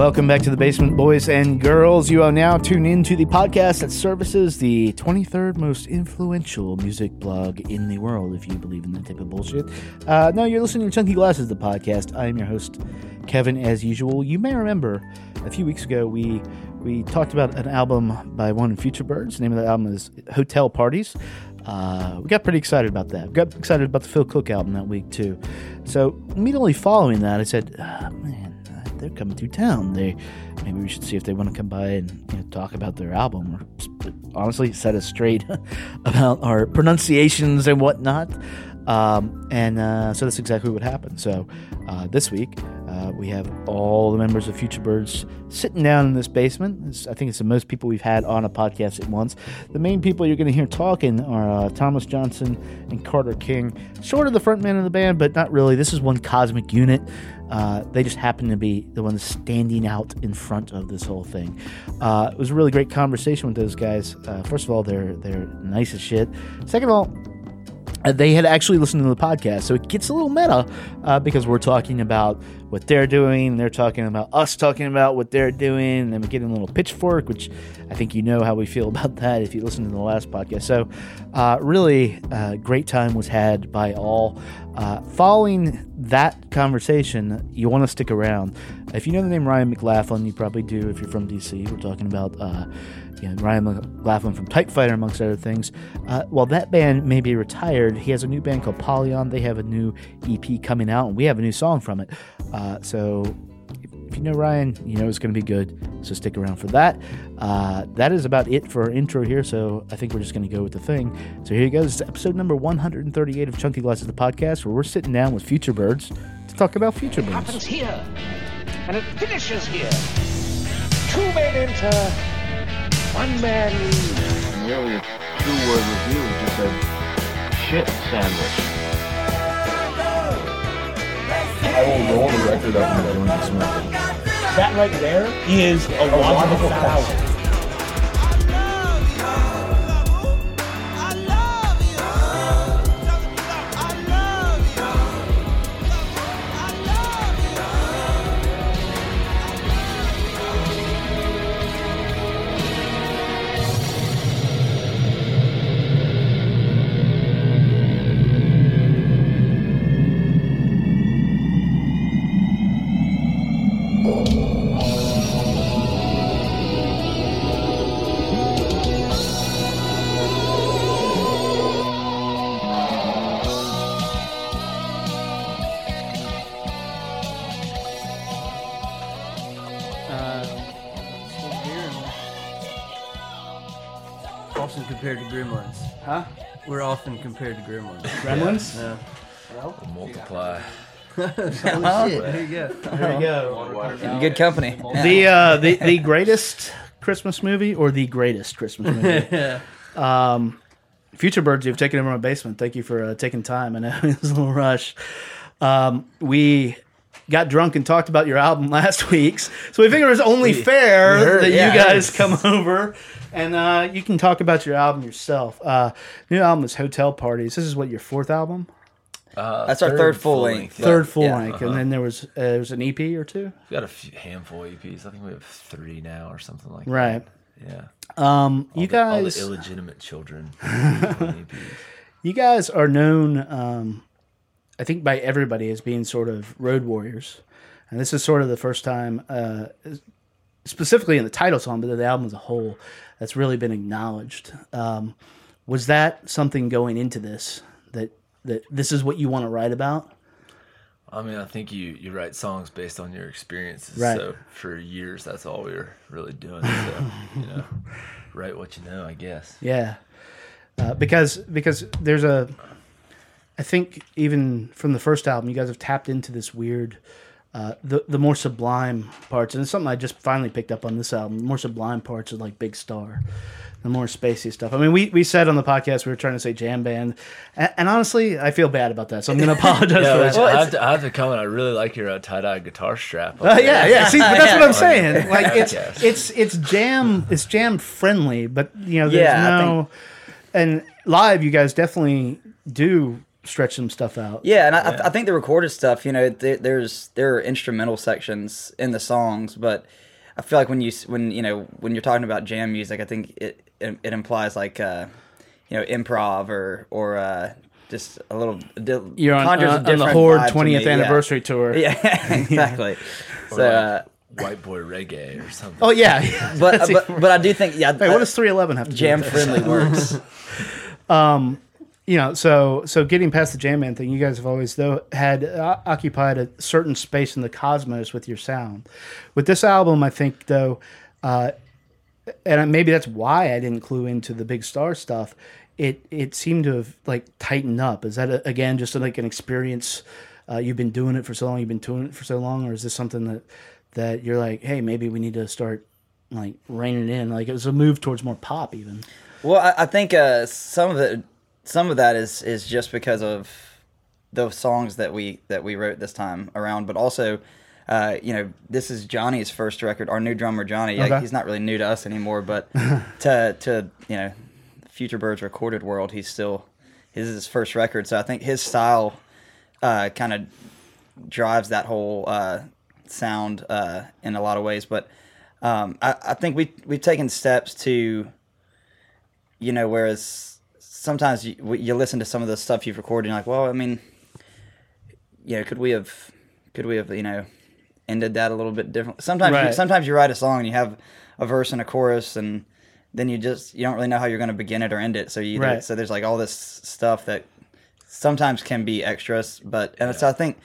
Welcome back to the basement, boys and girls. You are now tuned in to the podcast that services the 23rd most influential music blog in the world, if you believe in that type of bullshit. Uh, no, you're listening to Chunky Glasses, the podcast. I am your host, Kevin, as usual. You may remember a few weeks ago we we talked about an album by one Future Birds. The name of the album is Hotel Parties. Uh, we got pretty excited about that. We got excited about the Phil Cook album that week too. So immediately following that, I said, ah, "Man, they're coming through town. They maybe we should see if they want to come by and you know, talk about their album or honestly set us straight about our pronunciations and whatnot." Um, and uh, so that's exactly what happened. So uh, this week uh, we have all the members of Future Birds sitting down in this basement. It's, I think it's the most people we've had on a podcast at once. The main people you're going to hear talking are uh, Thomas Johnson and Carter King, sort of the front man of the band, but not really. This is one cosmic unit. Uh, they just happen to be the ones standing out in front of this whole thing. Uh, it was a really great conversation with those guys. Uh, first of all, they're they're nice as shit. Second of all, uh, they had actually listened to the podcast. So it gets a little meta uh, because we're talking about what they're doing. They're talking about us talking about what they're doing. And then we get in a little pitchfork, which I think you know how we feel about that if you listen to the last podcast. So, uh, really, uh, great time was had by all. Uh, following that conversation, you want to stick around. If you know the name Ryan McLaughlin, you probably do if you're from DC. We're talking about uh, you know, Ryan McLaughlin from Type Fighter, amongst other things. Uh, while that band may be retired, he has a new band called Polyon. They have a new EP coming out, and we have a new song from it. Uh, so if you know Ryan, you know it's going to be good. So stick around for that. Uh, that is about it for our intro here. So I think we're just going to go with the thing. So here you go. This is episode number 138 of Chunky Glasses, the podcast, where we're sitting down with Future Birds to talk about Future Birds. happens here, and it finishes here. Two men enter, one man leaves. The earlier two-word review just said shit sandwich. I will roll the record up and can smell it. That right there is a logical fallacy. often compared to Gremlins. Huh? We're often compared to Gremlins. Gremlins? Yeah. Multiply. There you go. There you go. In good company. The, uh, the, the greatest Christmas movie or the greatest Christmas movie? Um, Future Birds, you've taken over my basement. Thank you for uh, taking time. I know it was a little rush. Um, we got drunk and talked about your album last week, so we figured it was only fair heard- that yeah, you guys was- come over and uh, you can talk about your album yourself. Uh, new album is Hotel Parties. This is what your fourth album, Uh, That's our third full length. yeah. third full yeah, length, and then there was uh, there was an EP or two, We've got a few, handful of EPs. I think we have three now or something like right? that. Right. Yeah. Um, All you the, all the illegitimate children. EPs. you guys are known, um, I think, by everybody as being sort of road warriors, and this is sort of the first time, uh, specifically in the title song, but the album as a whole, that's really been acknowledged. Um, was that something going into this that that this is what you want to write about? I mean, I think you, you write songs based on your experiences. Right. So for years, that's all we were really doing. So, you know, write what you know, I guess. Yeah, uh, because because there's a, I think even from the first album, you guys have tapped into this weird, uh, the the more sublime parts, and it's something I just finally picked up on this album. The more sublime parts of like Big Star, the more spacey stuff. I mean, we we said on the podcast we were trying to say jam band, and, and honestly, I feel bad about that, so I'm going to apologize Yeah, for that. I, have to, I have to comment. I really like your uh, tie dye guitar strap. Uh, yeah, yeah. See, but that's what I'm saying. Like it's it's it's jam it's jam friendly, but you know there's Yeah, no and live you guys definitely do stretch some stuff out. Yeah, and I, I think the recorded stuff, you know, there, there's there are instrumental sections in the songs, but I feel like when you when you know when you're talking about jam music, I think it it, it implies like uh, you know improv or or uh, just a little di- You're on, conjures a uh, on the Horde vibe to 20th yeah. anniversary tour. Yeah, exactly. Or so, like uh, white boy reggae or something. Oh yeah, yeah. but, That's but but I do think yeah, Hey, what does 311 have to do jam with this? friendly works. You know, so so getting past the Jam Man thing, you guys have always though had uh, occupied a certain space in the cosmos with your sound. With this album, I think though, uh, and maybe that's why I didn't clue into the big star stuff. It it seemed to have like tightened up. Is that a, again just like an experience? Uh, you've been doing it for so long. You've been doing it for so long, or is this something that that you're like, hey, maybe we need to start like reining it in? Like it was a move towards more pop, even. Well, I, I think uh, some of it, some of that is is just because of those songs that we that we wrote this time around, but also, uh, you know, this is Johnny's first record. Our new drummer Johnny, like, he's not really new to us anymore, but to to you know, Future Birds recorded world, he's still his his first record. So I think his style uh, kind of drives that whole uh, sound uh, in a lot of ways. But um, I, I think we we've taken steps to you know, whereas sometimes you, you listen to some of the stuff you've recorded, and you're like, well, I mean, you know, could we have, could we have, you know, ended that a little bit different? Sometimes, you, sometimes you write a song and you have a verse and a chorus, and then you just you don't really know how you're going to begin it or end it. So you, Right. so there's like all this stuff that sometimes can be extras, but and so I think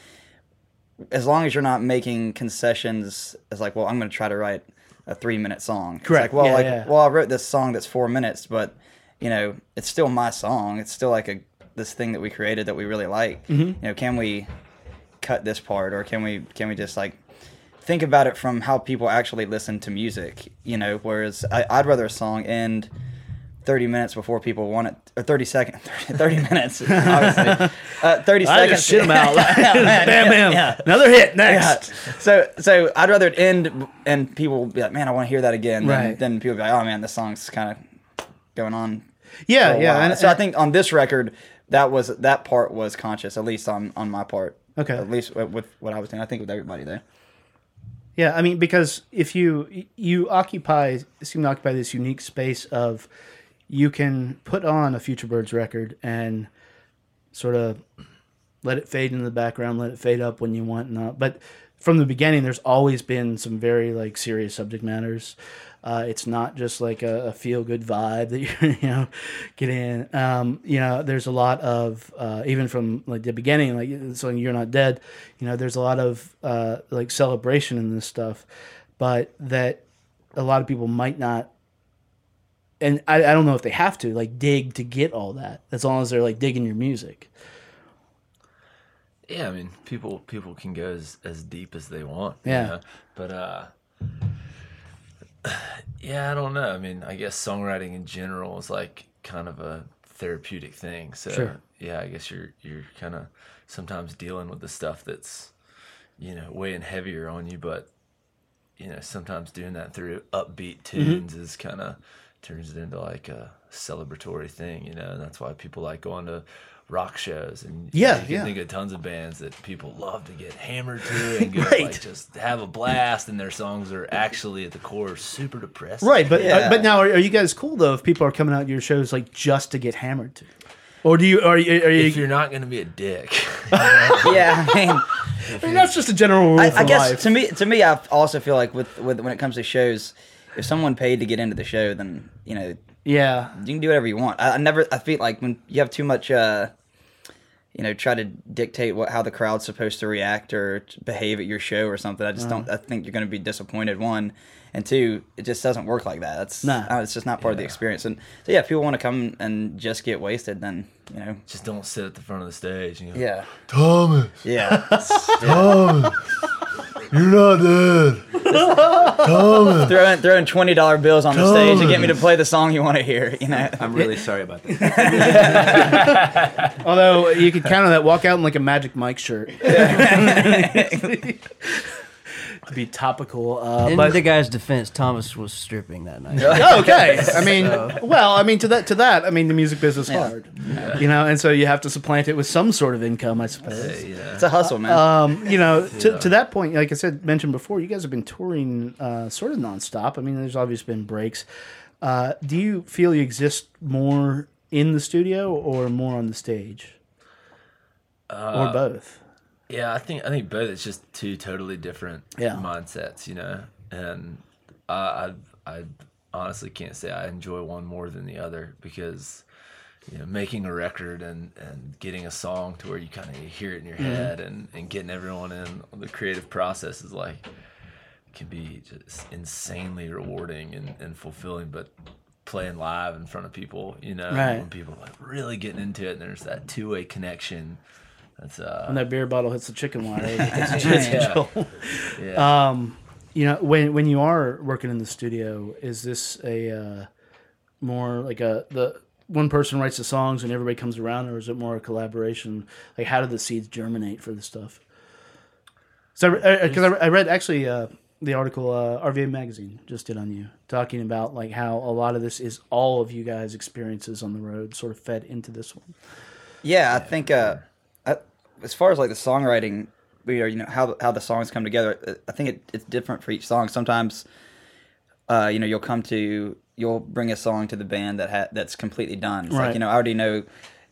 as long as you're not making concessions as like, well, I'm going to try to write a three minute song. It's Correct. Like, well, Yeah, like, yeah. well, I wrote this song that's four minutes, but you know, it's still my song. It's still like a this thing that we created that we really like. Mm-hmm. You know, can we cut this part, or can we can we just like think about it from how people actually listen to music? You know, whereas I, I'd rather a song end. 30 minutes before people want it, or 30 seconds, 30 minutes, obviously. Uh, 30 I seconds. shit 'em out. Yeah, man, bam, yeah, bam. yeah. Another hit Yeah. next. So so I'd rather it end and people be like, man, I want to hear that again. Than, Right. than people be like, oh man, this song's kind of going on. Yeah, yeah. while." And, so I think on this record, that was that part was conscious, at least on on my part. Okay. At least with, with what I was doing, I think with everybody there. Yeah, I mean, because if you you occupy seem to occupy this unique space of you can put on a Future Birds record and sort of let it fade into the background, let it fade up when you want, not. But from the beginning, there's always been some very like serious subject matters. Uh, it's not just like a, a feel good vibe that you you know get in. Um, you know, there's a lot of uh, even from like the beginning, like so you're not dead. You know, there's a lot of uh, like celebration in this stuff, but that a lot of people might not. And I, I don't know if they have to like dig to get all that as long as they're like digging your music. Yeah, I mean, people people can go as, as deep as they want. you Yeah. know? But uh yeah, I don't know. I mean, I guess songwriting in general is like kind of a therapeutic thing. So Sure. yeah, I guess you're you're kind of sometimes dealing with the stuff that's you know weighing heavier on you, but you know sometimes doing that through upbeat Mm-hmm. tunes is kind of turns it into like a celebratory thing, you know, and that's why people like going to rock shows and you Yeah, know, you can yeah. think of tons of bands that people love to get hammered to and go Right. like just have a blast and their songs are actually at the core super depressing. Right, but uh, but now are, are you guys cool though if people are coming out to your shows like just to get hammered to, or do you are you, are you If you? you're not going to be a dick, yeah, I mean, I mean, that's just a general rule I, for I guess life. to me, to me, I also feel like with, with when it comes to shows, if someone paid to get into the show, then you know yeah, you can do whatever you want. I, I never, I feel like when you have too much, uh, you know, try to dictate what how the crowd's supposed to react or t- behave at your show or something. I just don't. I think you're going to be disappointed. One and two, it just doesn't work like that. That's Nah. uh, it's just not part of the experience. And so yeah, if people want to come and just get wasted, then you know, just don't sit at the front of the stage. And go, yeah, Thomas, yeah, Thomas, you're not dead. Thomas. throwing throwing twenty dollar bills on the stage to get me to play the song you want to hear. You know, I'm really sorry about that. although you could count on that walk out in like a Magic Mike shirt. to be topical. Uh, In but the guy's defense, Thomas was stripping that night. Oh, okay. I mean, well, I mean to that to that, I mean the music business is hard, you know, and so you have to supplant it with some sort of income, I suppose. Yeah. It's a hustle, man. Um, you know, to, to that point, like I said, mentioned before, you guys have been touring uh, sort of nonstop. I mean, there's obviously been breaks. Uh, do you feel you exist more in the studio or more on the stage, or both? Yeah, I think I think both. It's just two totally different Yeah. mindsets, you know. And I, I I honestly can't say I enjoy one more than the other because you know making a record and and getting a song to where you kind of hear it in your mm-hmm. head and and getting everyone in on the creative process is like can be just insanely rewarding and, and fulfilling, but playing live in front of people, you know, Right. when people are like really getting into it and there's that two way connection. That's uh When that beer bottle hits the chicken wire, it a chance Yeah. chill. yeah. Um, you know, when when you are working in the studio, is this a uh, more like a the one person writes the songs and everybody comes around, or is it more a collaboration? Like, how do the seeds germinate for the stuff? So, because I, I, read actually uh, the article uh, RVA magazine just did on you, talking about like how a lot of this is all of you guys' experiences on the road, sort of fed into this one. Yeah, I think uh, I, as far as like the songwriting, we are you know how how the songs come together. I think it, it's different for each song. Sometimes, uh, you know, you'll come to you'll bring a song to the band that ha- that's completely done. It's Right. like you know, I already know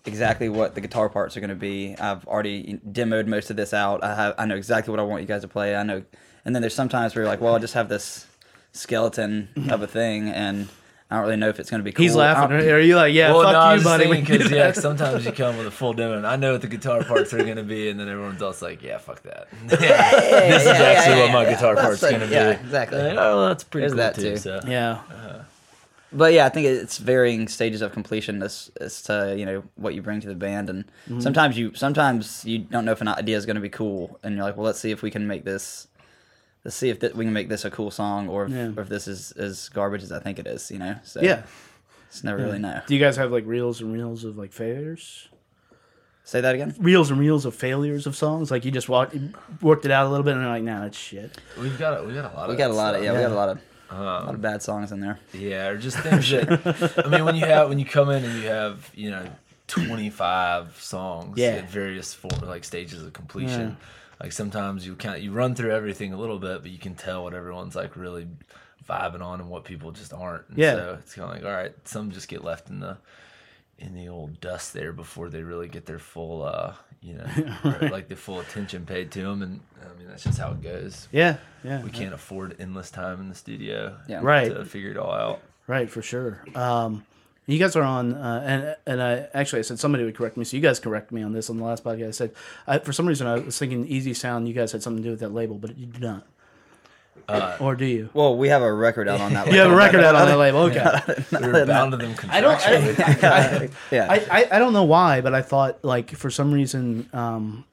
exactly what the guitar parts are going to be. I've already demoed most of this out. I have I know exactly what I want you guys to play. I know, and then there's sometimes where you're like, well, I just have this skeleton of a thing and. I don't really know if it's going to be cool. He's laughing. don't- Are you like, yeah, well, fuck no, I you, was buddy? just we thinking can do because yeah, sometimes you come with a full demo, and I know what the guitar parts are going to be, and then everyone's else like, "Yeah, fuck that." this is yeah, actually yeah, what my yeah. guitar That's part's like- going to be. yeah, exactly. And, oh, that's pretty There's cool that too. too. So. yeah. but yeah, I think it's varying stages of completion as as to you know what you bring to the band, and Mm-hmm. sometimes you sometimes you don't know if an idea is going to be cool, and you're like, well, let's see if we can make this, let's see if th- we can make this a cool song, or if, Yeah. or if this is as garbage as I think it is, you know. So Yeah. it's never really know. Do you guys have like reels and reels of like failures? Say that again. Reels and reels of failures of songs? Like you just walked, worked it out a little bit and they're like, nah, that's shit. We've got we got a lot. We of got a lot of stuff. yeah, we got a lot of Um, a lot of bad songs in there. Yeah, or just things that I mean, when you have when you come in and you have you know twenty five songs Yeah. at various for, like stages of completion. Like sometimes you kind of you run through everything a little bit, but you can tell what everyone's like really vibing on and what people just aren't. And Yeah. So it's kind of like all right, some just get left in the in the old dust there before they really get their full uh you know like the full attention paid to them and i mean that's just how it goes Yeah, yeah. we can't afford endless time in the studio Yeah. Right. to figure it all out Right, for sure. Um, you guys are on, uh, and and I actually I said somebody would correct me, so you guys correct me on this on the last podcast. I said I, for some reason I was thinking Easy Sound. You guys had something to do with that label, but you do not. Uh, or do you? Well, we have a record out on that. You have a record out on that label. Okay. we're bound to them I don't. contractually. I, Yeah. I, I, I don't know why, but I thought like for some reason um,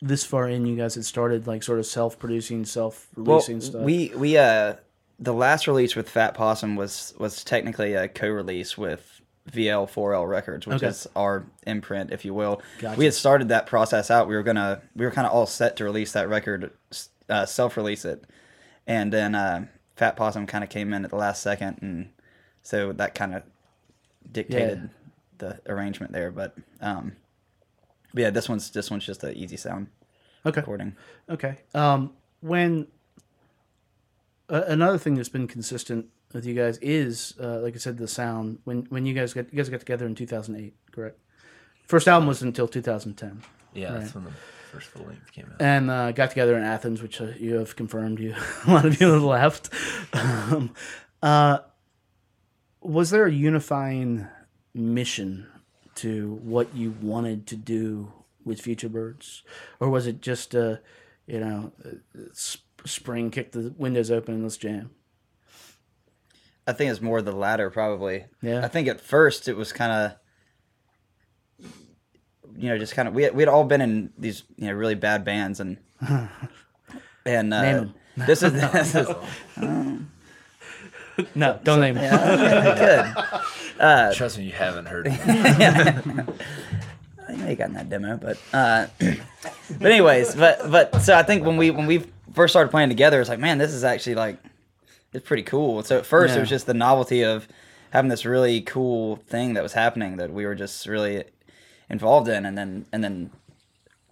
this far in, you guys had started like sort of self-producing, self-releasing stuff. we we uh the last release with Fat Possum was was technically a co-release with VL4L Records, which Okay. is our imprint, if you will. Gotcha. We had started that process out. We were gonna we were kind of all set to release that record, uh, self-release it, and then uh, Fat Possum kind of came in at the last second, and so that kind of dictated the arrangement there. But um, but yeah, this one's this one's just an easy sound okay. recording. Okay. Um, when uh, another thing that's been consistent with you guys is, uh, like I said, the sound. When when you guys got you guys got together in two thousand eight, correct? First album was until two thousand ten, yeah Right. that's when the first full length came out and uh, got together in Athens, which uh, you have confirmed. You a lot of you have left. Um, uh, was there a unifying mission to what you wanted to do with Future Birds, or was it just uh, you know, uh, sp- spring kick the windows open and let's jam? I think it's more the latter, probably. Yeah. I think at first it was kind of, you know, just kind of we had, we had all been in these you know really bad bands and and uh, Name 'em. this is this is No, don't name it. good. trust me you haven't heard it. I know you got in that demo, but uh, but anyways, but but so I think when we when we first started playing together, it's like, man, this is actually like it's pretty cool. So at first, Yeah. it was just the novelty of having this really cool thing that was happening that we were just really involved in, and then and then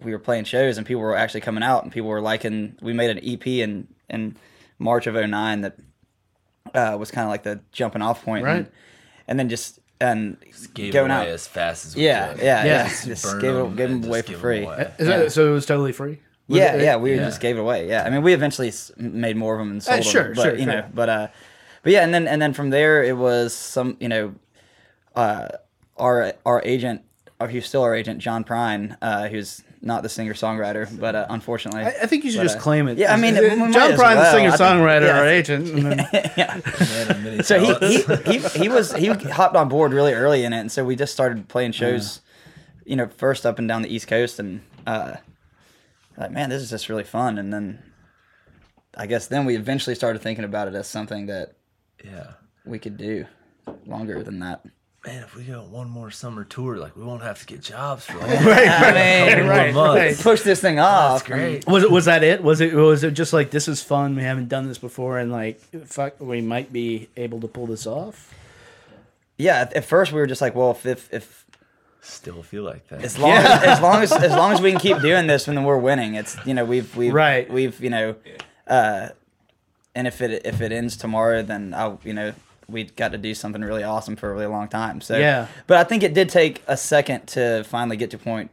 we were playing shows and people were actually coming out and people were liking. We made an EP in in March of 09 that uh, was kind of like the jumping off point, Right. And, and then just and Gave going away out. as fast as we Yeah, could. yeah, Yeah. yeah. Just Just gave, them gave them away just for give 'em free. away. Is that- so it was totally free. Was Yeah, it- yeah, we Yeah. just gave it away. Yeah, I mean, we eventually made more of them and sold Uh, sure, them, but sure, you know, sure. but uh, but yeah, and then and then from there it was some, you know, uh, our our agent, or he's still our agent, John Prine, uh, who's not the singer songwriter, but uh, unfortunately, I, I think you should But, just uh, claim it. yeah, I mean, Uh, John as Prine, the well. singer songwriter, yeah. our agent. and then- Man of many so he, he he he was he hopped on board really early in it, and so we just started playing shows, you know, first up and down the East Coast, and uh, like man, this is just really fun, and then I guess then we eventually started thinking about it as something that yeah. we could do longer than that. Man, if we go one more summer tour, like we won't have to get jobs for like I mean, right, months. right. push this thing off. That's great. Was it was that it? Was it was it just like this is fun? We haven't done this before, and like fuck, we might be able to pull this off. Yeah, at, at first we were just like, well, if if, if Still feel like that. as long as, as long as as long as we can keep doing this, then we're winning. It's you know we've we've Right. we've you know, uh, and if it if it ends tomorrow, then I'll you know we got to do something really awesome for a really long time. So Yeah. but I think it did take a second to finally get to point.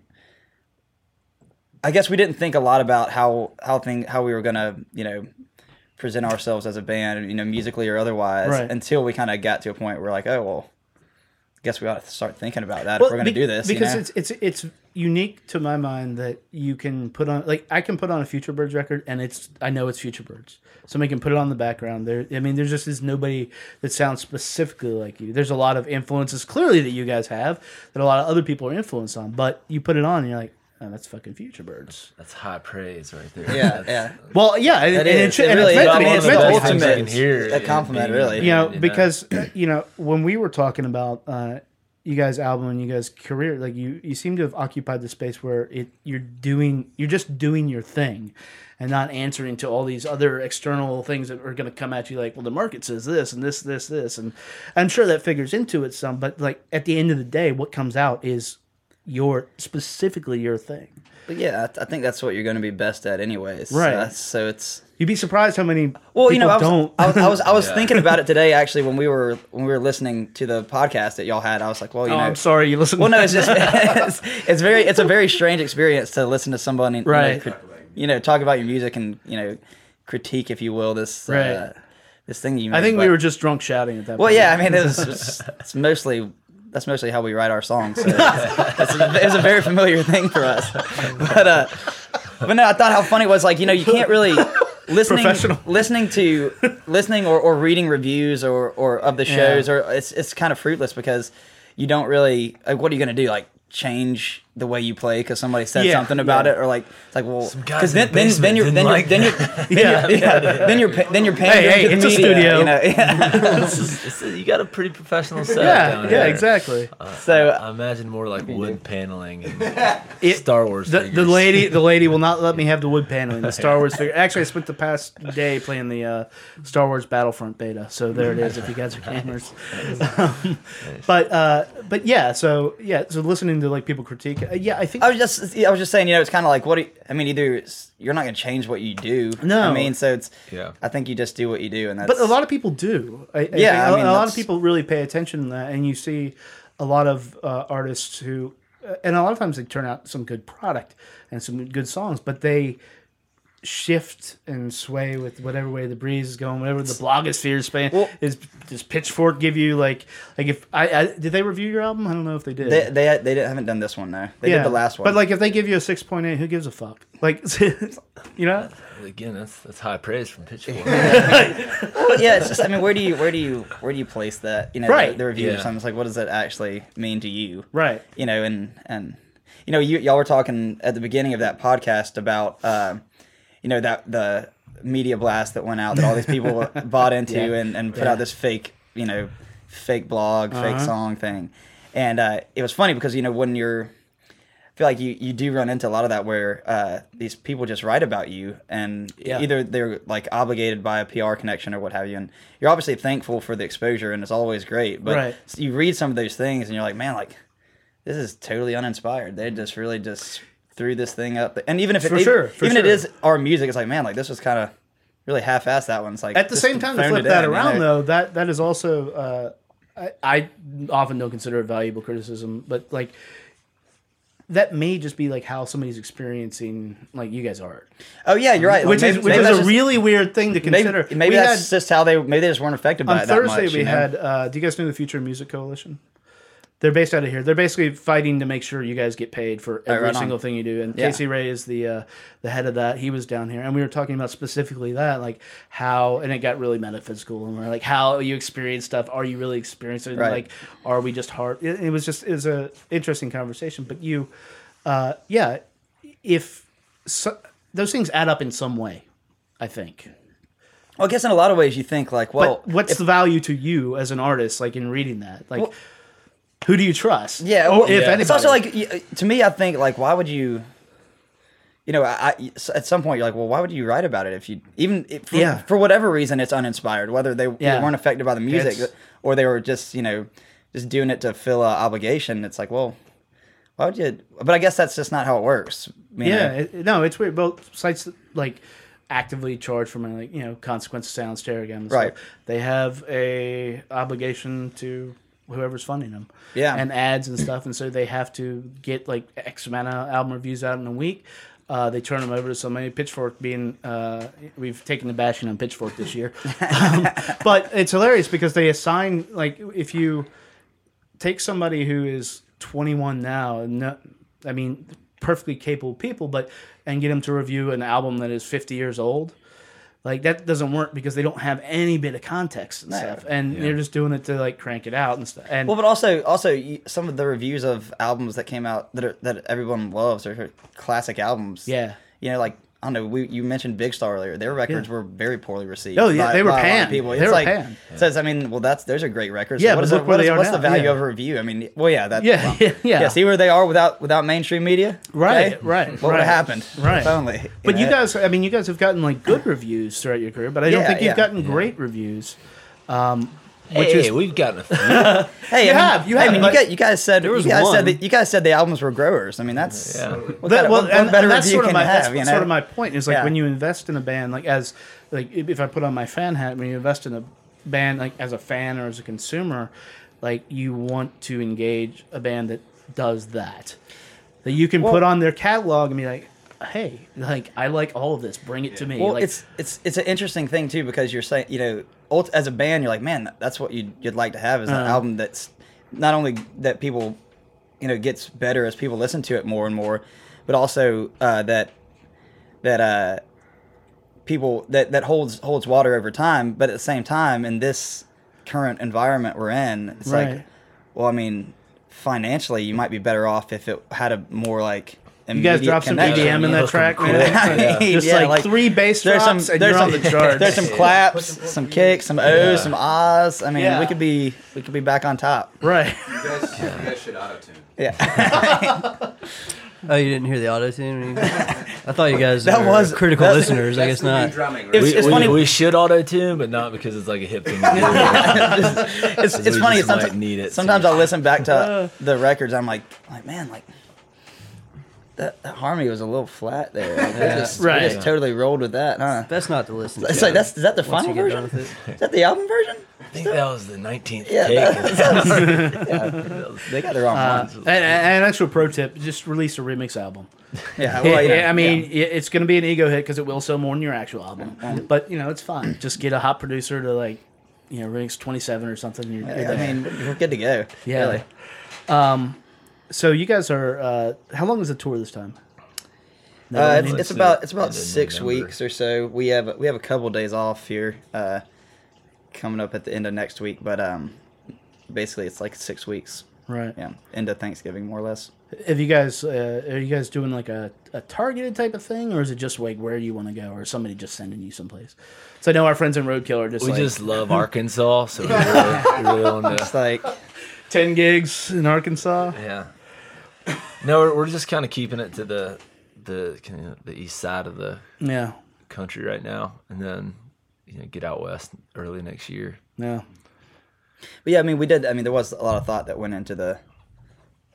I guess we didn't think a lot about how how thing how we were gonna you know present ourselves as a band, you know, musically or otherwise, Right. until we kind of got to a point where like, oh well, guess we ought to start thinking about that if we're gonna be- do this. you because know? it's it's it's unique to my mind that you can put on like I can put on a Future Birds record and it's I know it's Future Birds. Somebody can put it on the background. There, I mean, there's just is nobody that sounds specifically like you. There's a lot of influences clearly that you guys have that a lot of other people are influenced on, but you put it on and you're like, oh, that's fucking Future Birds. That's high praise right there. Yeah, yeah. Well, yeah, and, and is. should- It and really it's is. meant I to be. mean, It's it's meant the to be. ultimate- things I can hear a compliment, being- really. you know, you because uh, you know when we were talking about uh, you guys' album and you guys' career, like you, you seem to have occupied the space where it you're doing, you're just doing your thing, and not answering to all these other external things that are going to come at you. Like, well, the market says this and this, this, this, and I'm sure that figures into it some. But like at the end of the day, what comes out is your specifically your thing. But yeah, I, th- I think that's what you're going to be best at, anyways. Right. Uh, so it's You'd be surprised how many well, you know, I was, don't. I was, I was, I was Yeah. thinking about it today actually when we were when we were listening to the podcast that y'all had. I was like, well, you oh, know, I'm sorry, you listen. well, no, it's just it's, it's very it's a very strange experience to listen to somebody, you know, Right. crit- You know, talk about your music and you know, critique, if you will, this uh, Right. this thing you. Made, I made, think we were just drunk shouting at that. Well, point. yeah, I mean, it was, it's, it's mostly that's mostly how we write our songs. So it's, it's, a, it's a very familiar thing for us. But uh, but no, I thought how funny it was. Like you know, you can't really listening Professional. listening to listening or, or reading reviews or, or of the shows or it's it's kind of fruitless because you don't really like what are you gonna do like change the way you play because somebody said Yeah, something about yeah. it or like it's like well because then, the then then you're then you're didn't then you're then you're, yeah, then you're pa- then you're pandering hey, to the it's a media, studio. you know yeah. This is- this you got a pretty professional setup yeah, down yeah, here. exactly. so I imagine more like wood paneling and Star Wars. The, the lady the lady will not let me have the wood paneling. The Star Wars figure. Actually, I spent the past day playing the uh, Star Wars Battlefront beta. So there it is. If you guys are gamers, um, but uh, but yeah. So yeah. So listening to like people critique. Uh, yeah, I think I was just I was just saying, you know, it's kind of like what do you, I mean. Either it's, you're not going to change what you do. No. I mean, so it's Yeah. I think you just do what you do, and that's But a lot of people do. I, I Yeah, think I a, mean, a lot of people really pay attention to that, and you see a lot of uh, artists who, uh, and a lot of times they turn out some good product and some good songs, but they shift and sway with whatever way the breeze is going, whatever the blogosphere is saying. Well- is does Pitchfork give you like like if I, I did they review your album? I don't know if they did. They they they didn't- haven't done this one though. They did the last one. But like if they give you a six point eight, who gives a fuck? Like you know? Again, that's that's high praise from Pitchfork. But yeah, it's just I mean, where do you where do you where do you place that? You know, Right. the, the review or Yeah. something. It's like, what does that actually mean to you? Right. You know, and and you know, you y'all were talking at the beginning of that podcast about uh, you know that the media blast that went out that all these people bought into and and put Yeah. out this fake you know fake blog, fake Uh-huh. song thing, and uh, it was funny because you know when you're feel like you, you do run into a lot of that where uh, these people just write about you and Yeah. either they're like obligated by a PR connection or what have you, and you're obviously thankful for the exposure and it's always great. But Right. you read some of those things and you're like, man, like this is totally uninspired. They just really just threw this thing up, and even if it For even, sure, for even sure. is our music, it's like man, like this was kind of really half-assed. That one's like At the same time, to flip that in, you around, know? though, that that is also uh, I, I often don't consider it valuable criticism, but like that may just be like how somebody's experiencing like you guys are, Oh yeah, you're right. which Maybe- is which maybe is a just- really weird thing to consider. maybe we that's had, just how they maybe they just weren't affected by on it that Thursday much, we you know? had. Uh, do you guys know the Future Music Coalition? They're based out of here. They're basically fighting to make sure you guys get paid for every right on. single thing you do. And Yeah. Casey Rae is the uh, the head of that. He was down here, and we were talking about specifically that, like how, and it got really metaphysical, and we're like, how you experience stuff. Are you really experiencing? it? Right. Like, are we just hard? It, it was just it was a interesting conversation. But you, uh, yeah, if so, those things add up in some way, I think. Well, I guess in a lot of ways you think like, well, But what's if- the value to you as an artist, like in reading that? Like, who do you trust? yeah, Or if anybody. it's also like uh, to me, I think like, why would you? You know, I, I- at some point you're like, well, why would you write about it if you even if, for, Yeah. for whatever reason it's uninspired, whether they, Yeah. they weren't affected by the music It's- or they were just you know just doing it to fill a obligation. It's like, well, why would you? But I guess that's just not how it works. yeah, it, no, it's weird. Both sites like actively charge for money, like you know, consequence of sound, Stereogum, and Right. stuff. They have a obligation to whoever's funding them. Yeah. and ads and stuff, and so they have to get like X amount of album reviews out in a week. Uh, they turn them over to somebody. Pitchfork being, uh, we've taken the bashing on Pitchfork this year, um, but it's hilarious because they assign like if you take somebody who is 21 now, no, I mean, perfectly capable people, but and get them to review an album that is 50 years old, like that doesn't work because they don't have any bit of context and stuff, and they're just doing it to like crank it out and stuff. And Well, but also, also some of the reviews of albums that came out that are, that everyone loves are classic albums. Yeah. you know, like I don't know. We, you mentioned Big Star earlier. Their records Yeah. were very poorly received. Oh, yeah, they were by lot of panned. People. They It's were like panned. says. I mean, well, that's those are great records. Yeah, what but is look the, where they is- are what's now, the value yeah. of a review? I mean, well, yeah, that. Yeah, well, yeah, yeah. See where they are without without mainstream media. Right, Okay? right, What would have happened? Right. If only. But you guys, I mean, you guys have gotten like good reviews throughout your career, but I don't think you've gotten great reviews. Um, which Hey, is we've gotten a few. Hey, You I mean, have, you I have, mean, but- you, guys, you guys said was you guys one. said that you guys said the albums were growers. I mean, that's Yeah. what That- kind well, what- and, what better and that's review sort of can my you that's have? You sort of my point is like Yeah. when you invest in a band, like as like if if I put on my fan hat, when you invest in a band, like as a fan or as a consumer, like you want to engage a band that does that, that you can put on their catalog and be like, hey, like I like all of this, bring it to me. Well, like, it's it's it's an interesting thing too because you're saying you know as a band you're like man that's what you'd, you'd like to have is an Uh. album that's not only that people you know gets better as people listen to it more and more, but also uh, that that uh, people that that holds holds water over time. But at the same time, in this current environment we're in, it's like well, I mean, financially you might be better off if it had a more like you guys immediate drop some. EDM in that track, man. I mean, Just yeah, like, three bass there's drops some and there's you're some on the charts. there's some claps, some kicks, some O's, some ahs. I mean, Yeah. we could be we could be back on top. right. You guys, you guys should auto tune. Yeah, Oh, you didn't hear the auto tune? I thought you guys That were was- critical that's- listeners. I guess not. drumming, right? It's- we, we, funny- we should auto tune, but not because it's like a hip thing to do. it's, it's funny. just Sometimes, need it sometimes. I listen back to the records. I'm like, like man, like that, that harmony was a little flat there. Like, we just, we Right. just totally rolled with that, huh? Best not to listen. It's to like that's is that the once final you get done version? Is that the album version? I think that was the 19th Yeah, take. that- yeah. They got the wrong Uh, ones. and, and an extra pro tip: just release a remix album. Yeah, Yeah, well, yeah, yeah, I mean, yeah. it's going to be an ego hit because it will sell more than your actual album. But you know, it's fine. Just get a hot producer to like, you know, remix twenty seven or something. You're, you're I mean, we're good to go. Yeah. really. So you guys are. Uh, how long is the tour this time? Uh, Never it's, it's about it's about six November. weeks or so. We have we have a couple days off here uh, coming up at the end of next week, but um, basically it's like six weeks. right. Yeah, end of Thanksgiving more or less. Have you guys uh, are you guys doing like a, a targeted type of thing, or is it just like where you want to go, or somebody just sending you someplace? So I know our friends in Roadkill are just We like just love Arkansas, so we really, we really want It's like ten gigs in Arkansas. Yeah. No, we're, we're just kind of keeping it to the the kind of the east side of the Yeah. country right now, and then you know get out west early next year. Yeah. But yeah, I mean, we did. I mean, there was a lot of thought that went into the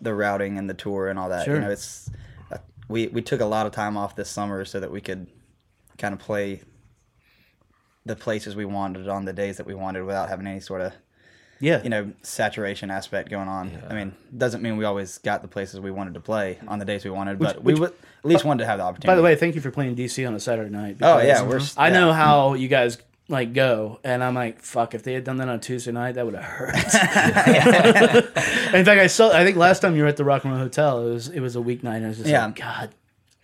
the routing and the tour and all that. Sure. You know, it's uh, we we took a lot of time off this summer so that we could kind of play the places we wanted on the days that we wanted without having any sort of Yeah. you know saturation aspect going on. I mean, doesn't mean we always got the places we wanted to play on the days we wanted, but which- we would at least wanted to have the opportunity. By the way, thank you for playing DC on a Saturday night. Oh, yeah, we're I yeah. know how you guys like go, and I'm like, fuck. If they had done that on Tuesday night, that would have hurt. In fact, I saw. I think last time you were at the Rock and Roll Hotel, it was it was a weeknight, and I was just Yeah. like, God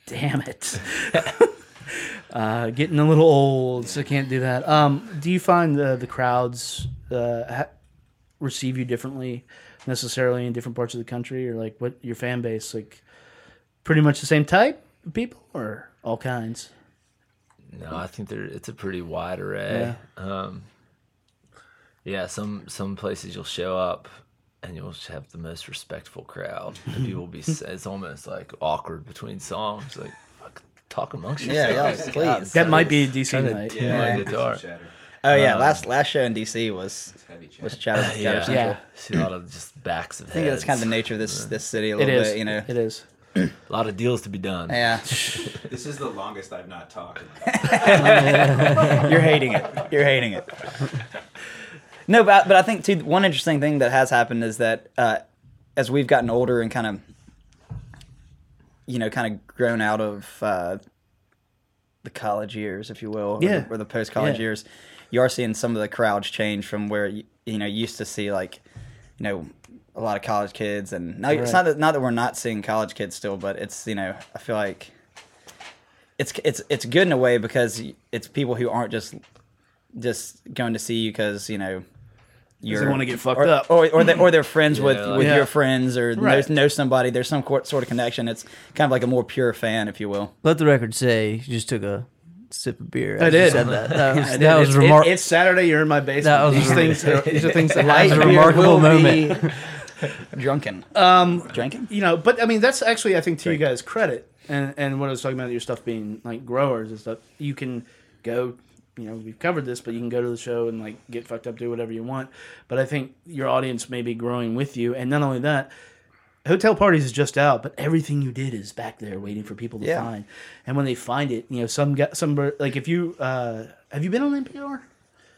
damn it. uh, getting a little old, so I can't do that. Um, do you find the the crowds uh, ha- receive you differently necessarily in different parts of the country, or like what your fan base like? Pretty much the same type of people, or all kinds. No, I think there it's a pretty wide array. Um, yeah, some some places you'll show up and you'll have the most respectful crowd, and people will be. It's almost like awkward between songs, like talk amongst Yeah, yourselves. yeah, God, please. That might be a DC kinda night. tune my Yeah. guitar. Chatter. oh yeah, last last show in DC was It's was Chatter, Chatter Yeah. Central. Yeah. See a lot of just backs of I think that's kind of the nature of this this city a little is. bit, you know. It is. a lot of deals to be done. Yeah, This is the longest I've not talked. you're hating it. You're hating it. No, but but I think too one interesting thing that has happened is that uh, as we've gotten older and kind of you know kind of grown out of uh, the college years, if you will, or the, the post college Yeah. years, you are seeing some of the crowds change from where you, you know you used to see like you know a lot of college kids, and now it's not that not that we're not seeing college kids still, but it's you know I feel like it's it's it's good in a way because it's people who aren't just just going to see you because you know you wanna get fucked or, up. or or, they, or they're friends with like- with Yeah. your friends or Right. know, know somebody. There's some sort of connection. It's kind of like a more pure fan, if you will. Let the record say you just took a sip of beer. I did. Said that. That was, that was remarkable. it's Saturday. You're in my basement. That was these things. Are, these are things that was a remarkable moment. Drunken, um, drinking. you know, but I mean, that's actually I think to you guys' credit, and and what I was talking about your stuff being like growers and stuff. You can go, you know, we've covered this, but you can go to the show and like get fucked up, do whatever you want. But I think your audience may be growing with you, and not only that. Hotel Parties is just out, but everything you did is back there waiting for people to Yeah. find. And when they find it, you know, some got some like if you uh have you been on NPR?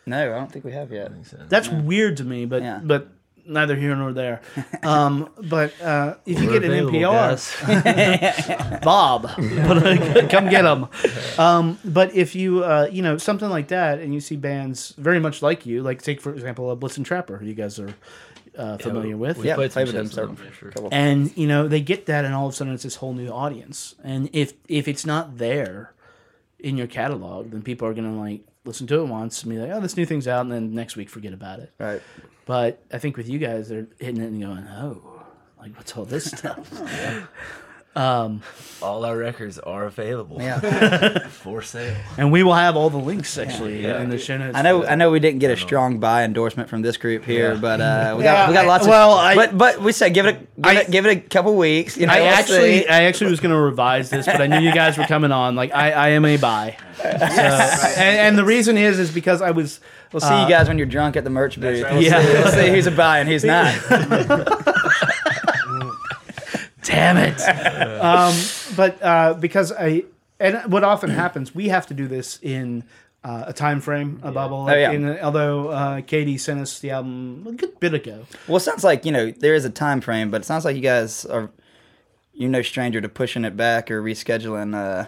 No, I don't think we have yet. That's weird to me, but Yeah. but neither here nor there. Um, but uh, if you We're get an available, NPR, guys. Bob, come get them. Um, but if you uh, you know something like that, and you see bands very much like you, like take for example a Blitzen Trapper, you guys are uh, familiar with. We Yeah, played played some with them shows several- with them, sure. and you know they get that, and all of a sudden it's this whole new audience. And if if it's not there in your catalog, then people are gonna like listen to it once and be like, oh, this new thing's out, and then next week forget about it. Right. But I think with you guys, they're hitting it and going, oh, like what's all this stuff? All our records are available Yeah. for sale. and we will have all the links actually Yeah. in the show notes. I know. I know we didn't get a strong buy endorsement from this group here, Yeah. but uh, we Yeah, got we got I- lots of. well, I- but but we said give it a, give, I- it, give it a couple weeks. You know, I we'll actually, see. I actually was going to revise this, but I knew you guys were coming on. Like, I, I am a buy. So, and, and the reason is, is because I was. We'll see you guys when you're drunk at the merch booth. right. We'll, Yeah. see, we'll see who's a buy and who's not. Damn it. um, but uh, because I, and what often happens, we have to do this in uh, a time frame, a bubble. Oh, yeah. in, although uh, Katie sent us the album a good bit ago. Well, it sounds like you know there is a time frame, but it sounds like you guys are. You're no stranger to pushing it back or rescheduling. Uh,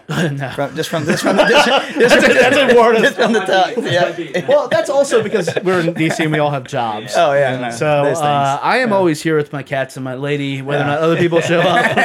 from, just from this from the just, just, That's a word. just from the top. Yeah. Well, that's also because we're in DC and we all have jobs. Oh yeah. No, So uh, I am always here with my cats and my lady, whether or not other people show up.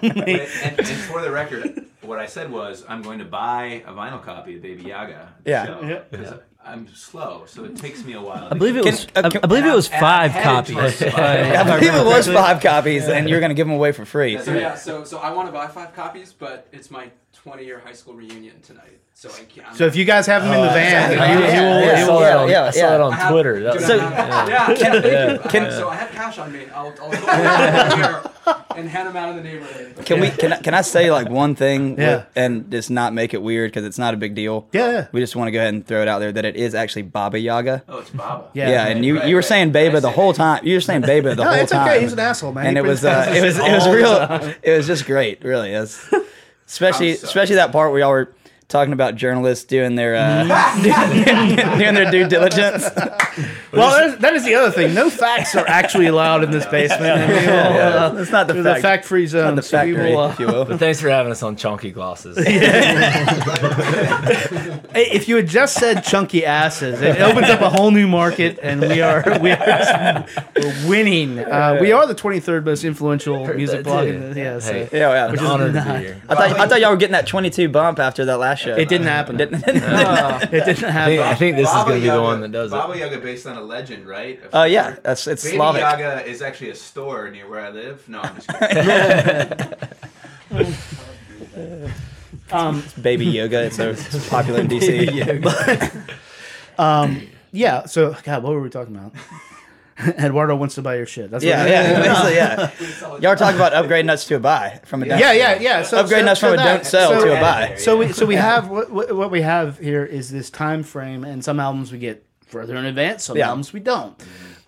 and, and for the record, what I said was I'm going to buy a vinyl copy of Baba Yaga. Yeah. show, Yeah. Because I'm slow, so it takes me a while. I believe it Can- was. uh, I, can- I believe it was I- five I copies. to- I believe it was five copies, and you're going to give them away for free. So yeah, so so I want to buy five copies, but it's my 20 year high school reunion tonight. So I can't. So if you guys have him in the van, yeah, he, he yeah, will, yeah. he I saw that on, yeah, I saw yeah. that I on have- Twitter. That Dude, was, So- have- yeah, can, can- uh, so I have cash on me. I'll, I'll go here and hand them out in the neighborhood. Can we? Can I, can I say like one thing? Yeah. with- and just not make it weird because it's not a big deal. Yeah, yeah. We just want to go ahead and throw it out there that it is actually Baba Yaga. Oh, it's Baba. Yeah. Yeah, and you right, you were right. saying Baba the whole time. You were saying Baba the No, whole it's time. okay. He's an asshole, man. And He it was uh, it was it was real. It was just great, really. It was, especially I'm especially that part where y'all were talking about journalists doing their uh, Mm-hmm. doing their due diligence. Well, that is, that is the other thing. No facts are actually allowed in this basement. And we will, uh, It's not the fact, a fact-free zone. the so we factory, will, uh, if you will. but thanks for having us on Chunky Glasses. Hey, if you had just said chunky asses, it opens up a whole new market, and we are we are we're winning. Uh, we are the 23rd most influential music blog. In the, yeah, so Hey, Yeah, yeah. An honor to be here. I thought I thought y'all were getting that 22 bump after that last show. it didn't happen. Didn't- it It didn't I think, happen. I think this is going to be the one that does Baba it. Baba Yaga based on a legend, right? Oh yeah, that's it's Baby Slavic. Yaga is actually a store near where I live. No, I'm just kidding. Um, Baby yoga. It's, so it's popular in DC. yeah. So, God, what were we talking about? Eduardo wants to buy your shit. That's Yeah, what yeah, basically, yeah. Y'all are talking about upgrading us to a buy from a don't. Yeah, yeah, yeah. So Upgrading so, us from so a that- don't sell so- to a buy. So we so we have what, what what we have here is this time frame, and some albums we get further in advance, some Yeah. albums we don't.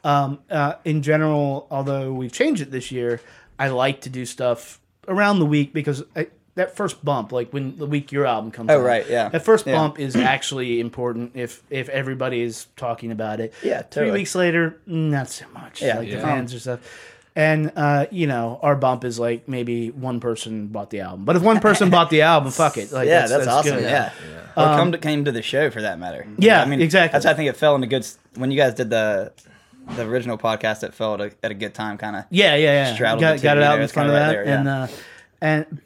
Um, uh, in general, although we've changed it this year, I like to do stuff around the week because I, that first bump, like when the week your album comes out. Oh, out, right, yeah. that first Yeah. bump is actually important if if everybody is talking about it. Yeah, three weeks later, not so much. Yeah, like the fans or stuff. And uh, you know, our bump is like maybe one person bought the album, but if one person bought the album, fuck it. Like, yeah, that's, awesome. good. Yeah. Or come to, came to the show for that matter. Yeah, I mean, exactly. That's I think it fell into good. When you guys did the the original podcast, it fell at a, at a good time, kind of. Yeah, yeah, yeah. Straddled got, got it out in front of that, right there, and uh, and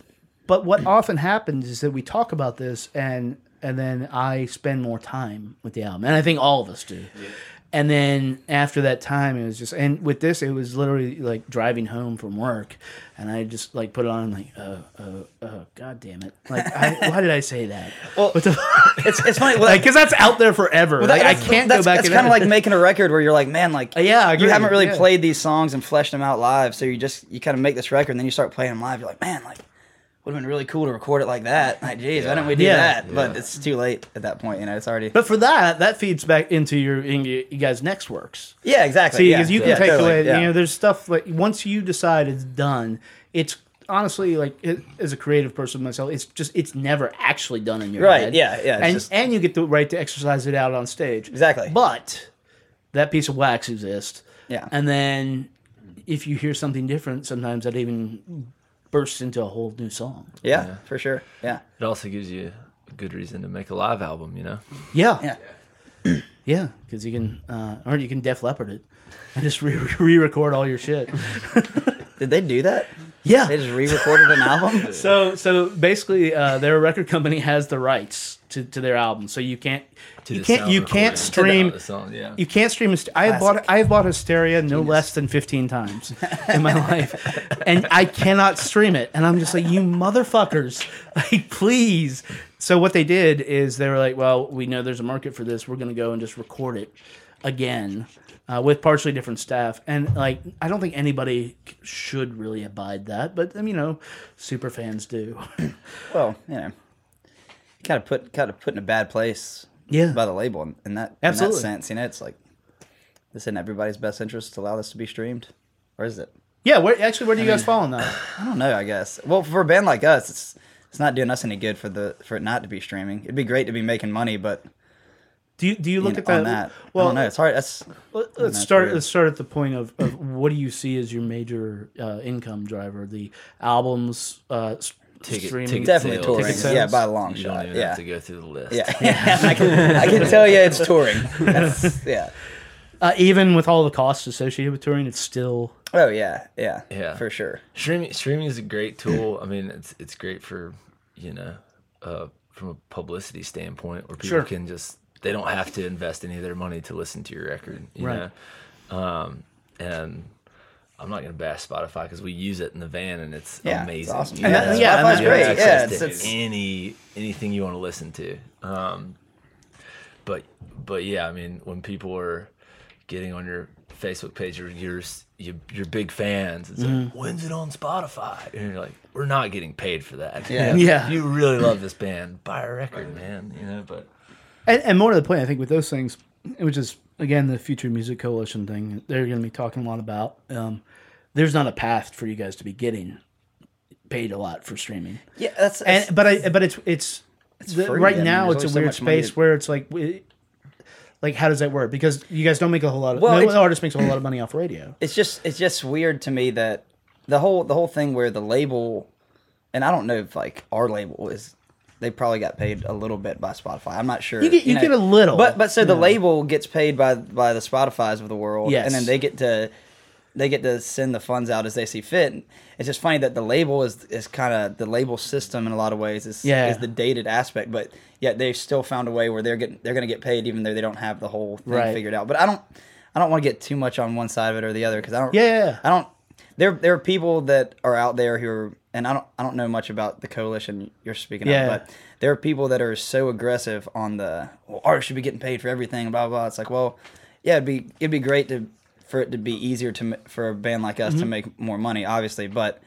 but what often happens is that we talk about this, and and then I spend more time with the album, and I think all of us do. And then after that time, it was just, and with this, it was literally like driving home from work, and I just like put it on, like, oh, uh, uh, god damn it, like, I, why did I say that? Well, it's it's funny. like, because that's out there forever. Well, like, I can't go back. It's kind of like making a record where you're like, man, like, Yeah, you haven't really Yeah. played these songs and fleshed them out live, so you just you kind of make this record, and then you start playing them live. You're like, man, like, would have been really cool to record it like that. Like, geez, why didn't we do Yeah. that? But it's too late at that point. You know, it's already. But for that, that feeds back into your in your, you guys' next works. yeah, exactly. See, yeah, because you can yeah, take totally, away, yeah. you know, there's stuff like once you decide it's done, it's honestly like it, as a creative person myself, it's just it's never actually done in your Right, head. yeah, yeah, and just- and you get the right to exercise it out on stage. Exactly. But that piece of wax exists. Yeah. And then if you hear something different, sometimes that even bursts into a whole new song. yeah, for sure. Yeah, It also gives you a good reason to make a live album, you know? Yeah. yeah. Yeah, because you can, uh, or you can Def Leppard it and just re-record all your shit. Did they do that? Yeah, They just re-recorded an album. So so basically, uh, their record company has the rights to, to their album, so you can't To you can't you recording. can't To the- stream the song, yeah. you can't stream. Hyster- I have bought I have bought Hysteria no less than fifteen times in my life, and I cannot stream it. And I'm just like, you motherfuckers, like please. So what they did is they were like, well, we know there's a market for this. We're gonna go and just record it again. Uh, with partially different staff, and like I don't think anybody should really abide that, but um, you know, super fans do. well, you know, kind of put kind of put in a bad place. Yeah. by the label in, in that Absolutely. in that sense. You know, it's like this in everybody's best interest to allow this to be streamed, or is it? Yeah, where, actually, where do you guys fall on that? I don't know. I guess. Well, for a band like us, it's it's not doing us any good for the for it not to be streaming. It'd be great to be making money, but Do you do you you look know, at that? that, Well, I don't. It's hard. That's let- know, let's start. weird. Let's start at the point of, of what do you see as your major uh, income driver? The albums, uh, Ticket- streaming, ticket definitely sales. touring. Ticket? Yeah, by a long You shot. don't even Yeah. have to go through the list. yeah, I can I can tell you it's touring. That's, yeah. Uh, even with all the costs associated with touring, it's still Oh yeah, yeah, Yeah. for sure. Streaming streaming is a great tool. I mean, it's it's great for you know, uh, from a publicity standpoint, where people Sure. can just they don't have to invest any of their money to listen to your record. You Right. know, um, and I'm not gonna bash Spotify because we use it in the van and it's Yeah, it's amazing. awesome. You And that- yeah, Spotify's great. Yeah, it's, it's any anything you want to listen to. Um, but but yeah, I mean, when people are getting on your Facebook page, you're you're you're, you're big fans. It's Mm-hmm. like, when's it on Spotify? And you're like, we're not getting paid for that. Yeah. Yeah. You really love this band, buy a record, man. You know, but And, and more to the point, I think with those things, which is again the Future Music Coalition thing, they're going to be talking a lot about. Um, there's not a path for you guys to be getting paid a lot for streaming, yeah. That's, and but I but it's it's, the, free. right now it's a so weird space to- where it's like. we- Like how does that work? Because you guys don't make a whole lot of Well, no artist makes a whole lot of money off radio. it's just it's just weird to me that the whole the whole thing where the label and I don't know if like our label is they probably got paid a little bit by Spotify. I'm not sure. You get- you get a little. But but so the label gets paid by by the Spotify's of the world. Yes. And then they get to they get to send the funds out as they see fit. And It's just funny that the label is is kind of the label system in a lot of ways is Yeah. is the dated aspect, but yet they've still found a way where they're getting they're going to get paid even though they don't have the whole thing Right. figured out. But I don't I don't want to get too much on one side of it or the other because I don't yeah. I don't there there are people that are out there who are and I don't I don't know much about the coalition you're speaking Yeah. of, but there are people that are so aggressive on the well, artists should be getting paid for everything, blah blah. blah. It's like, well, yeah, it'd be it'd be great to for it to be easier to for a band like us to make more money, obviously, but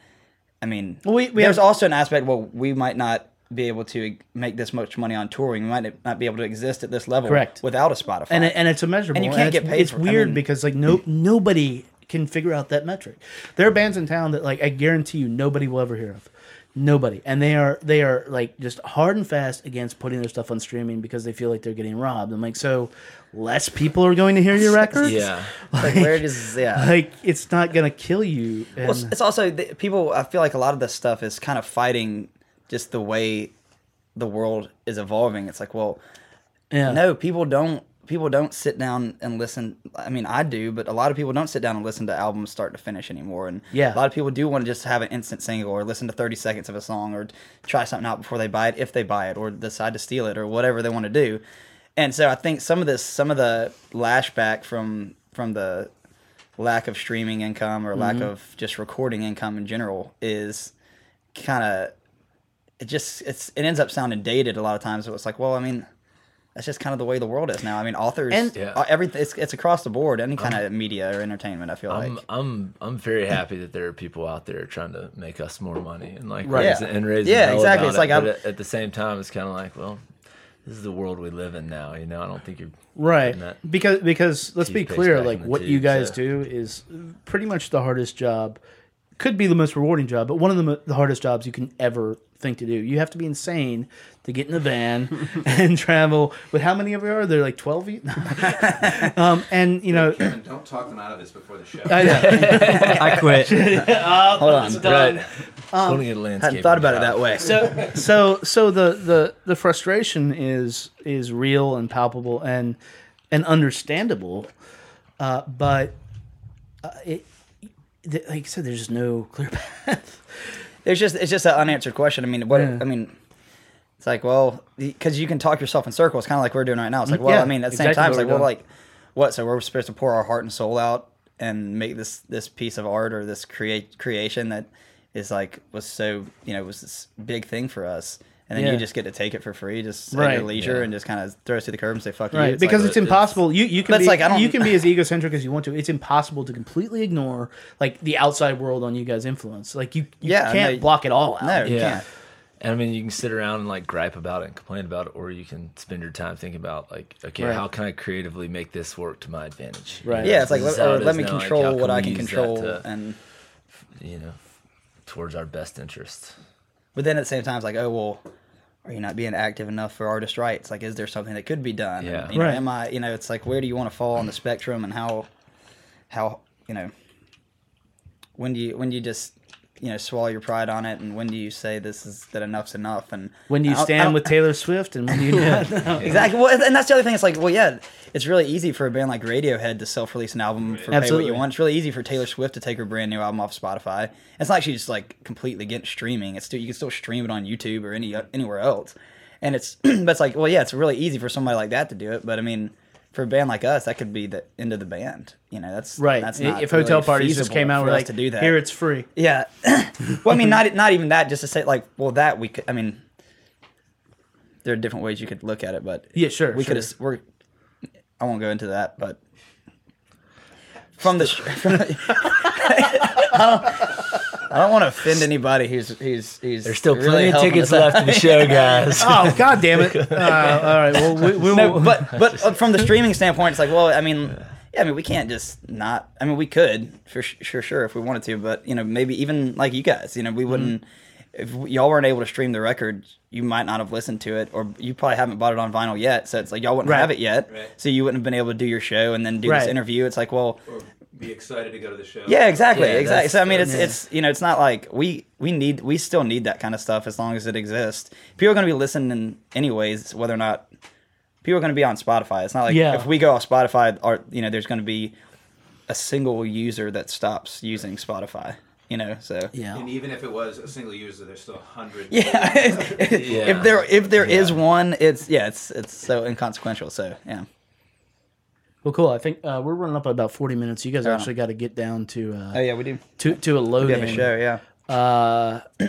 I mean, Mm-hmm. Well, we- we there's have- also an aspect. Well, we might not be able to make this much money on touring. We might not be able to exist at this level Correct. without a Spotify. and and it's a measurable. And you can't it's, get paid It's for it. I weird mean- because like no nobody can figure out that metric. There are bands in town that like I guarantee you nobody will ever hear of. Nobody, and they are they are like just hard and fast against putting their stuff on streaming because they feel like they're getting robbed. I'm like, so less people are going to hear your records. yeah, like, where does yeah? like it's not gonna kill you. And, Well, it's- it's also the, people. I feel like a lot of this stuff is kind of fighting just the way the world is evolving. It's like, well, yeah. no, people don't. People don't sit down and listen. I mean, I do, but a lot of people don't sit down and listen to albums start to finish anymore. And Yeah. a lot of people do want to just have an instant single or listen to thirty seconds of a song or try something out before they buy it, if they buy it, or decide to steal it or whatever they want to do. And so I think some of this, some of the lashback from from the lack of streaming income or Mm-hmm. lack of just recording income in general is kind of it just it's it ends up sounding dated a lot of times. So it's like, well, I mean, that's just kind of the way the world is now. I mean, authors, And- Yeah. uh, everything it's, it's across the board. Any kind of media or entertainment, I feel I'm like. I'm I'm very happy that there are people out there trying to make us more money and like Right. raise Yeah. and raise Yeah, hell exactly. about It's it. like but at, at the same time, it's kind of like, well, this is the world we live in now. You know, I don't think you're right that because because let's be clear like in the what you guys so- do is pretty much the hardest job could be the most rewarding job but one of the, mo- the hardest jobs you can ever think to do you have to be insane to get in a van and travel with how many of you are there like 12 of you um, and you know Kevin, don't talk them out of this before the show. I know. I quit. Hold on, right. Don't get a hadn't thought about it that way. so so so the the the frustration is is real and palpable and and understandable uh, but uh, it like I said, there's just no clear path. There's just it's just an unanswered question. I mean, what Yeah. I mean, it's like well, because you can talk yourself in circles, kind of like we're doing right now. It's like well, Yeah, I mean, at the same exactly time, it's like we're well, like what? So we're supposed to pour our heart and soul out and make this this piece of art or this create creation that is like was so you know was this big thing for us. And then Yeah. you just get to take it for free, just at Right. your leisure, Yeah. and just kind of throw it to the curb and say "fuck you." It's because like, it's impossible. You you can be like, I don't- you can be as egocentric as you want to. It's impossible to completely ignore like the outside world on you guys' influence. Like you, you Yeah, can't no, block it all out. no, you Yeah. can't. And I mean, you can sit around and like gripe about it and complain about it, or you can spend your time thinking about like, okay, Right. how can I creatively make this work to my advantage? Right. Yeah, it's like let, is how or it let me now, control how what I can control, to, and you know, towards our best interest. But then at the same time, it's like, oh well, are you not being active enough for artist rights? Like, is there something that could be done? Yeah. And, you know, Right. am I? You know, it's like, where do you want to fall on the spectrum, and how, how, you know, when do you when do you just you know swallow your pride on it, and when do you say this is that enough's enough? And When do you I don't- I stand with Taylor Swift and when do you not? exactly. Well, and that's the other thing. It's like, well, yeah, it's really easy for a band like Radiohead to self-release an album for pay what you want. It's really easy for Taylor Swift to take her brand new album off Spotify. It's not like she's like completely getting streaming. It's still you can still stream it on YouTube or any anywhere else. And it's but it's like, well, yeah, it's really easy for somebody like that to do it. But I mean, for a band like us, that could be the end of the band. You know, that's Right. That's not if hotel parties just came out, we're us like, to do that. here it's free. Yeah. well, I mean, not not even that. Just to say, like, well, that we could. I mean, there are different ways you could look at it, but Yeah, sure, we sure. could. We're. I won't go into that, but from the. From the I don't, I don't want to offend anybody who's who's who's. There's still really plenty of tickets left in the show, guys. Oh god damn it! Uh, all right, well we, we no, will. but but uh, from the streaming standpoint, it's like, well, I mean, yeah, I mean, we can't just not. I mean, we could for sh- sure, sure, if we wanted to, but you know, maybe even like you guys, you know, we wouldn't. If y'all weren't able to stream the record, you might not have listened to it, or you probably haven't bought it on vinyl yet. So it's like y'all wouldn't Right. have it yet, Right. so you wouldn't have been able to do your show and then do Right. this interview. It's like, well, Or be excited to go to the show. yeah, exactly, Yeah, exactly. So I mean, it's yeah. it's you know, it's not like we we need we still need that kind of stuff as long as it exists. People are going to be listening anyways, whether or not people are going to be on Spotify. It's not like Yeah. if we go off Spotify, or you know, there's going to be a single user that stops using Spotify. You know, so yeah. And even if it was a single user, there's still a hundred. yeah. if there if there is one, it's yeah, it's it's so inconsequential. So yeah, Well, cool. I think uh, we're running up about forty minutes. You guys Yeah. actually got to get down to uh, oh yeah, we do. to to a load We have a show. Yeah. Uh,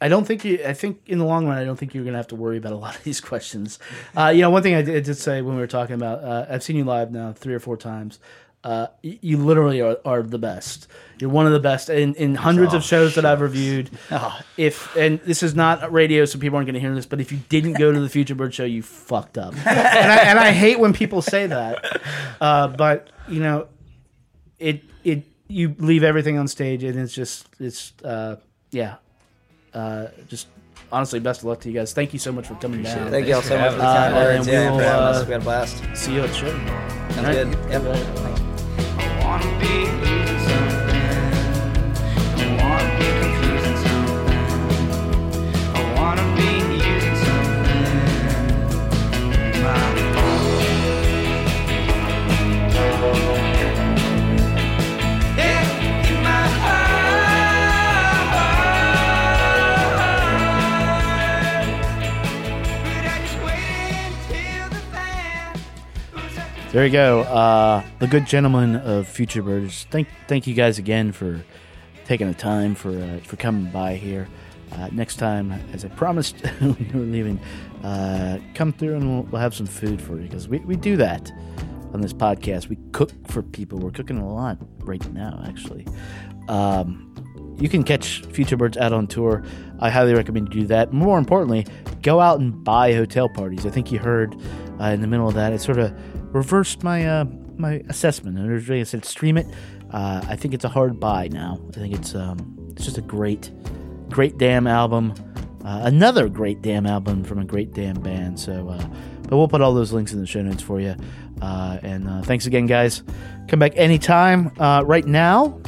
I don't think you. I think in the long run, I don't think you're gonna have to worry about a lot of these questions. Uh, you know, one thing I did, I did say when we were talking about, uh, I've seen you live now three or four times. Uh, y- you literally are, are the best. You're one of the best in, in hundreds of shows that I've reviewed. If and this is not radio, so people aren't going to hear this. But if you didn't go to the Future Bird show, you fucked up. and, I, and I hate when people say that. Uh, but you know, it it you leave everything on stage, and it's just it's uh, yeah, uh, just honestly, best of luck to you guys. Thank you so much for coming down. Thank you all so much for the Uh, kind and words. then Yeah, we'll, for uh. We had a blast. See you at the show. Sounds good. Yep. Be There you go. Uh, the good gentleman of Future Birds. Thank thank you guys again for taking the time for uh, for coming by here. Uh, next time, as I promised when you were leaving, uh, come through and we'll, we'll have some food for you because we, we do that on this podcast. We cook for people. We're cooking a lot right now, actually. Um, you can catch Future Birds out on tour. I highly recommend you do that. More importantly, go out and buy hotel parties. I think you heard uh, in the middle of that, it sort of reversed my uh, my assessment. And I said stream it. Uh, I think it's a hard buy now. I think it's um, it's just a great, great damn album. Uh, another great damn album from a great damn band. So, uh, but we'll put all those links in the show notes for you. Uh, and uh, thanks again, guys. Come back anytime. Uh, right now,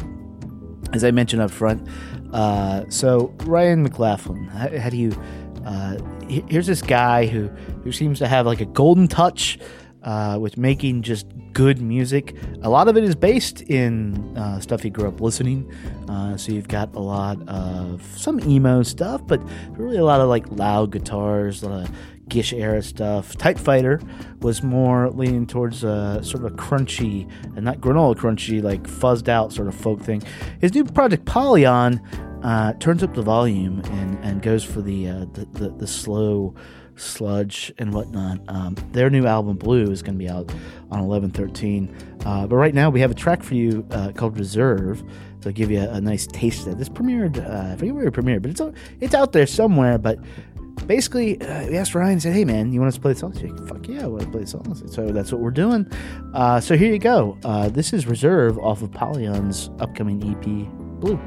as I mentioned up front. Uh, so Ryan McLaughlin, how, how do you? Uh, here's this guy who who seems to have like a golden touch uh, with making just good music. A lot of it is based in uh, stuff he grew up listening. Uh, so you've got a lot of some emo stuff, but really a lot of like loud guitars, a lot of Gish era stuff. Tight Fighter was more leaning towards uh, sort of a crunchy, and not granola crunchy, like fuzzed out sort of folk thing. His new project Polyon uh, turns up the volume and, and goes for the, uh, the, the the slow sludge and whatnot. Um, their new album Blue is going to be out on eleven thirteen. Uh, but right now we have a track for you uh, called Reserve. So give you a, a nice taste of that. This premiered, uh, I forget where it premiered, but it's o- it's out there somewhere. But basically, uh, we asked Ryan, said, "Hey, man, you want us to play the songs?" He's like, "Fuck yeah, I want to play the songs." So that's what we're doing. Uh, so here you go. Uh, this is Reserve off of Polyon's upcoming EP, Blue.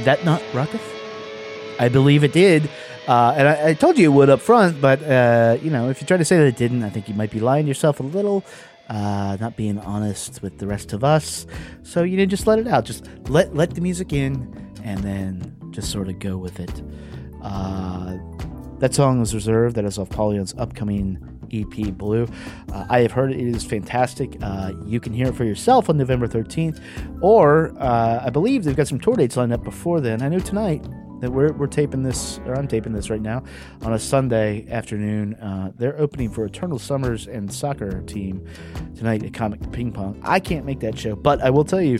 Did that not Ruckus? I believe it did. Uh, and I, I told you it would up front, but uh, you know, if you try to say that it didn't, I think you might be lying to yourself a little, uh, not being honest with the rest of us. So you know, just let it out. Just let let the music in, and then just sort of go with it. Uh, that song is reserved. That is off Polyon's upcoming EP, Blue. Uh, I have heard it, is fantastic. Uh, you can hear it for yourself on November 13th, or uh, I believe they've got some tour dates lined up before then. I know tonight that we're, we're taping this, or I'm taping this right now, on a Sunday afternoon. Uh, they're opening for Eternal Summers and soccer team tonight at Comet Ping Pong. I can't make that show, but I will tell you,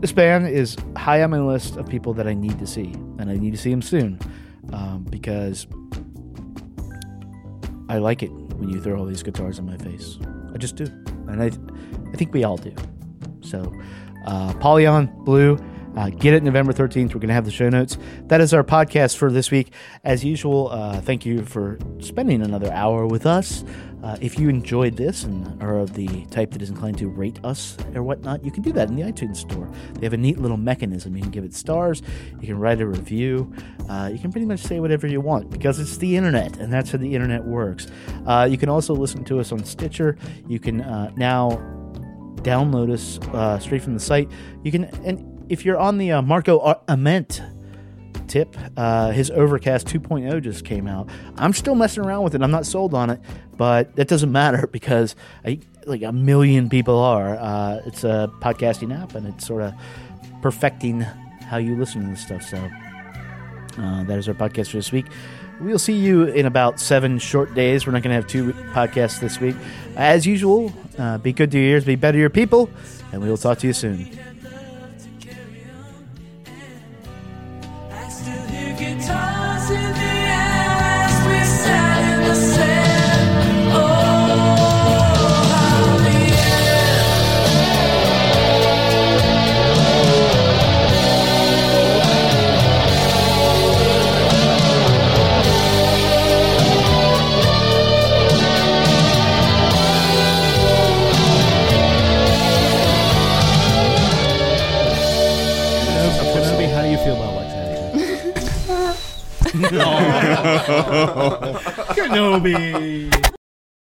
this band is high on my list of people that I need to see, and I need to see them soon um, because I like it when you throw all these guitars in my face. I just do, and I, I think we all do. So, uh, Polyon Blue, uh, get it November thirteenth. We're going to have the show notes. That is our podcast for this week. As usual, uh, thank you for spending another hour with us. Uh, if you enjoyed this and are of the type that is inclined to rate us or whatnot, you can do that in the iTunes store. They have a neat little mechanism. You can give it stars, you can write a review, uh, you can pretty much say whatever you want because it's the internet and that's how the internet works. Uh, you can also listen to us on Stitcher. You can uh, now download us uh, straight from the site. You can, and if you're on the uh, Marco Ar- Ament tip, uh, his Overcast 2.0 just came out. I'm still messing around with it. I'm not sold on it, but that doesn't matter because I, like a million people are. Uh, it's a podcasting app, and it's sort of perfecting how you listen to this stuff. So uh, that is our podcast for this week. We'll see you in about seven short days. We're not going to have two podcasts this week. As usual, uh, be good to your ears, be better to your people, and we will talk to you soon. Kenobi.